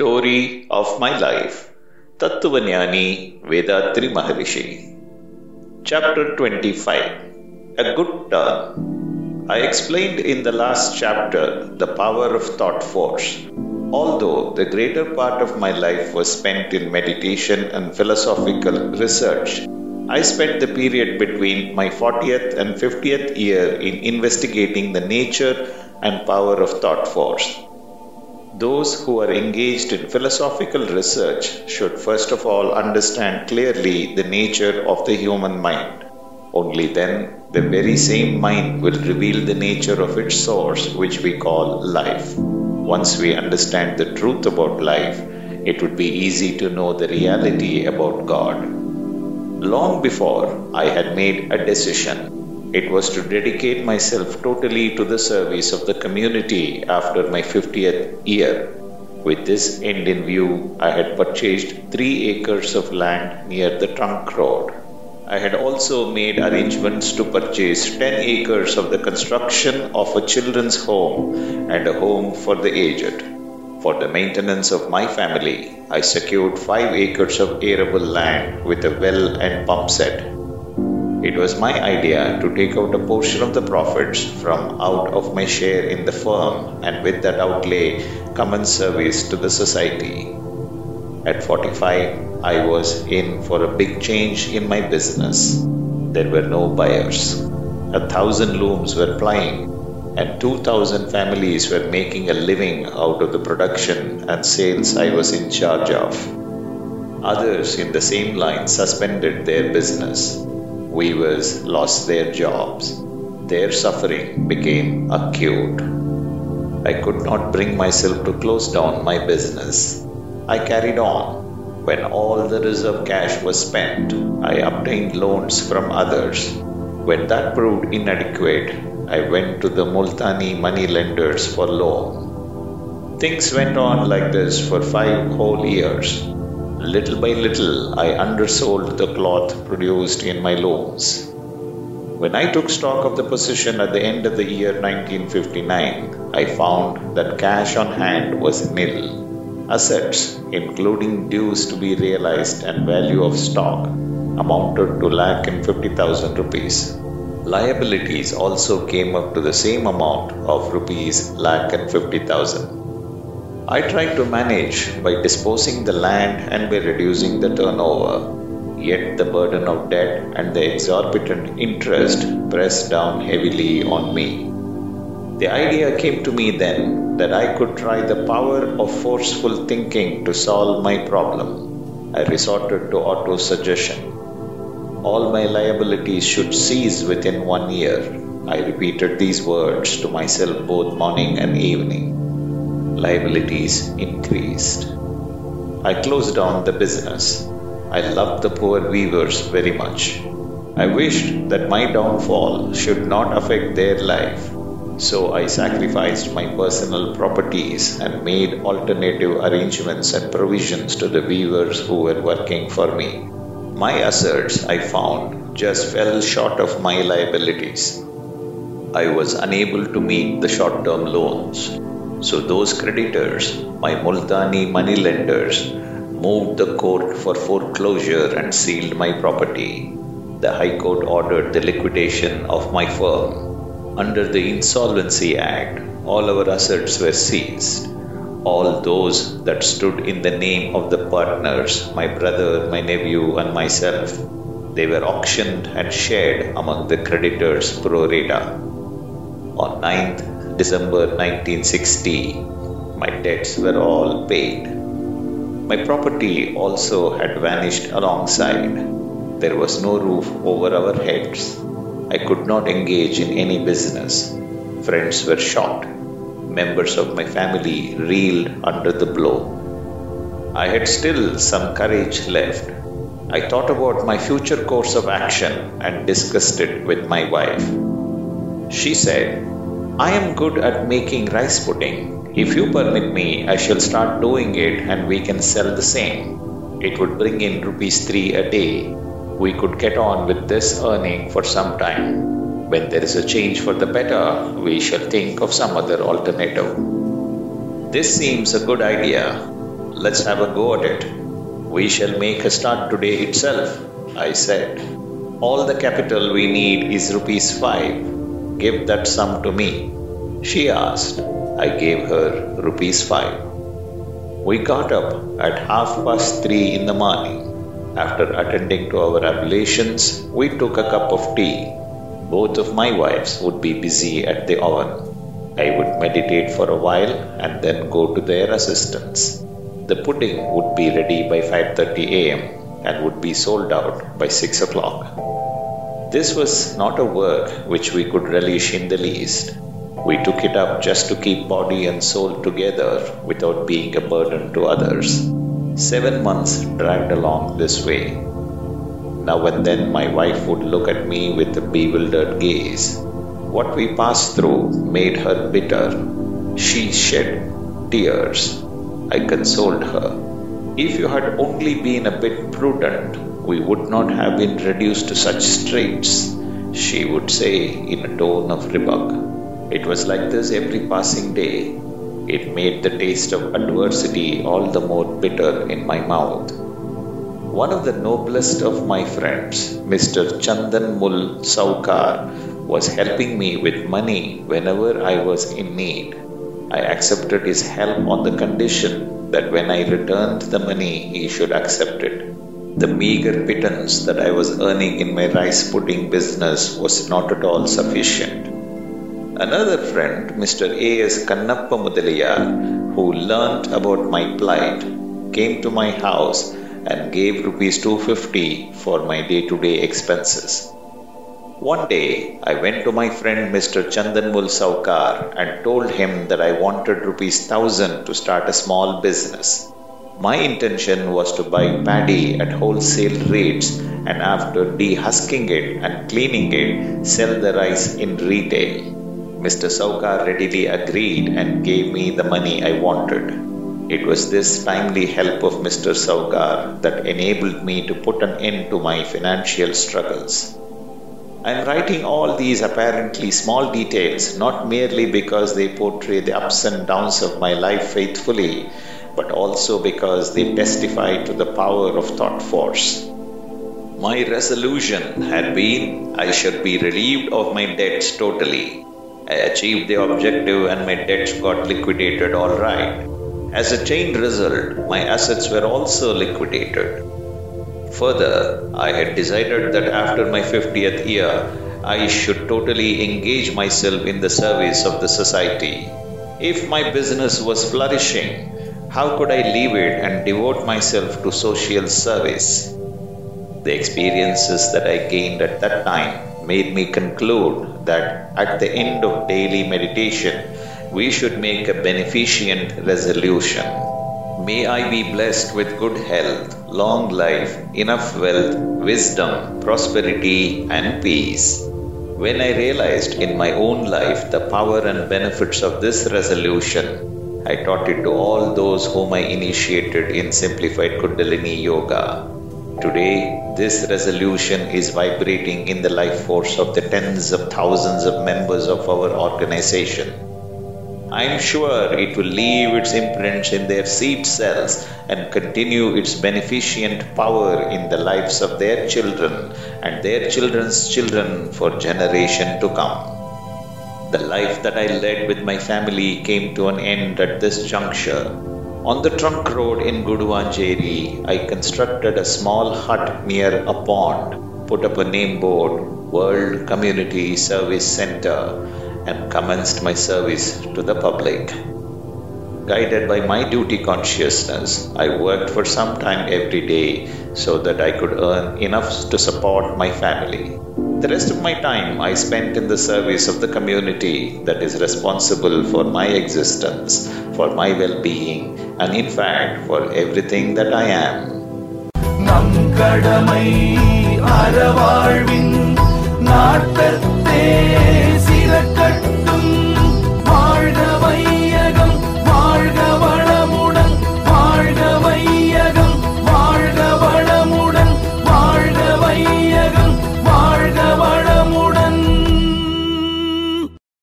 Story of my life Thathuvagnani Vethathiri Maharishi Chapter 25 A Good Turn I explained in the last chapter the power of thought force. Although the greater part of my life was spent in meditation and philosophical research, I spent the period between my 40th and 50th year in investigating the nature and power of thought force. Those who are engaged in philosophical research should first of all understand clearly the nature of the human mind. Only then the very same mind will reveal the nature of its source, which we call life. Once we understand the truth about life, it would be easy to know the reality about God. Long before I had made a decision it was to dedicate myself totally to the service of the community after my 50th year. With this end in view, I had purchased three acres of land near the trunk road. I had also made arrangements to purchase 10 acres of the construction of a children's home and a home for the aged. For the maintenance of my family, I secured 5 acres of arable land with a well and pump set. It was my idea to take out a portion of the profits from out of my share in the firm and with that outlay common service to the society. At 45, I was in for a big change in my business. There were no buyers. A thousand looms were plying, and 2,000 families were making a living out of the production and sales I was in charge of. Others in the same line suspended their business weavers lost their jobs. Their suffering became acute. I could not bring myself to close down my business. I carried on. When all the reserve cash was spent, I obtained loans from others. When that proved inadequate, I went to the Multani money lenders for loan. Things went on like this for five whole years. Little by little, I undersold the cloth produced in my looms. When I took stock of the position at the end of the year 1959, I found that cash on hand was nil. Assets, including dues to be realized and value of stock, amounted to lakh and fifty thousand rupees. Liabilities also came up to the same amount of rupees lakh and fifty thousand. I tried to manage by disposing the land and by reducing the turnover. Yet the burden of debt and the exorbitant interest pressed down heavily on me. The idea came to me then that I could try the power of forceful thinking to solve my problem. I resorted to auto suggestion. All my liabilities should cease within one year. I repeated these words to myself both morning and evening liabilities increased. I closed down the business. I loved the poor weavers very much. I wished that my downfall should not affect their life, so I sacrificed my personal properties and made alternative arrangements and provisions to the weavers who were working for me. My assets, I found, just fell short of my liabilities. I was unable to meet the short term loans so those creditors, my Multani money lenders, moved the court for foreclosure and sealed my property. The High Court ordered the liquidation of my firm. Under the Insolvency Act, all our assets were seized. All those that stood in the name of the partners, my brother, my nephew, and myself, they were auctioned and shared among the creditors pro rata. On 9th December 1960, my debts were all paid. My property also had vanished alongside. There was no roof over our heads. I could not engage in any business. Friends were shot. Members of my family reeled under the blow. I had still some courage left. I thought about my future course of action and discussed it with my wife. She said, I am good at making rice pudding. If you permit me, I shall start doing it and we can sell the same. It would bring in rupees 3 a day. We could get on with this earning for some time. When there is a change for the better, we shall think of some other alternative. This seems a good idea. let's have a go at it. We shall make a start today itself, I said. All the capital we need is rupees 5. Give that sum to me. She asked. I gave her rupees 5. We got up at half past three in the morning. After attending to our ablutions, we took a cup of tea. Both of my wives would be busy at the oven. I would meditate for a while and then go to their assistance. The pudding would be ready by 5:30 a.m. and would be sold out by 6 o'clock. This was not a work which we could relish in the least. We took it up just to keep body and soul together without being a burden to others. Seven months dragged along this way. Now and then my wife would look at me with a bewildered gaze. What we passed through made her bitter. She shed tears. I consoled her. If you had only been a bit prudent, we would not have been reduced to such straits, she would say in a tone of rebuke. It was like this every passing day. It made the taste of adversity all the more bitter in my mouth. One of the noblest of my friends, Mr. Chandan Mul Saukar, was helping me with money whenever I was in need. I accepted his help on the condition that when I returned the money, he should accept it. The meager pittance that I was earning in my rice pudding business was not at all sufficient. Another friend, Mr. A.S. Kannappa Mudaliyar, who learnt about my plight, came to my house and gave rupees 250 for my day-to-day expenses. One day, I went to my friend Mr. Chandanmul Saukar and told him that I wanted rupees 1000 to start a small business. My intention was to buy paddy at wholesale rates and after dehusking it and cleaning it, sell the rice in retail. Mr. Saukar readily agreed and gave me the money I wanted. It was this timely help of Mr. Saukar that enabled me to put an end to my financial struggles. I am writing all these apparently small details not merely because they portray the ups and downs of my life faithfully, but also because they testify to the power of thought force. My resolution had been I should be relieved of my debts totally I achieved the objective and my debts got liquidated all right. As a chain result, my assets were also liquidated. Further, I had decided that after my 50th year, I should totally engage myself in the service of the society. If my business was flourishing, how could I leave it and devote myself to social service? The experiences that I gained at that time made me conclude that at the end of daily meditation, we should make a beneficent resolution. May I be blessed with good health, long life, enough wealth, wisdom, prosperity, and peace. When I realized in my own life the power and benefits of this resolution, I taught it to all those whom I initiated in Simplified Kundalini Yoga. Today, this resolution is vibrating in the life force of the tens of thousands of members of our organization. I am sure it will leave its imprints in their seed cells and continue its beneficent power in the lives of their children and their children's children for generation to come. The life that I led with my family came to an end at this juncture on the trunk road in Guduvancheri, I constructed a small hut near a pond, put up a name board, World Community Service Center, and commenced my service to the public. Guided by my duty consciousness, I worked for some time every day so that I could earn enough to support my family. The rest of my time I spent in the service of the community that is responsible for my existence, for my well being, and in fact for everything that I am.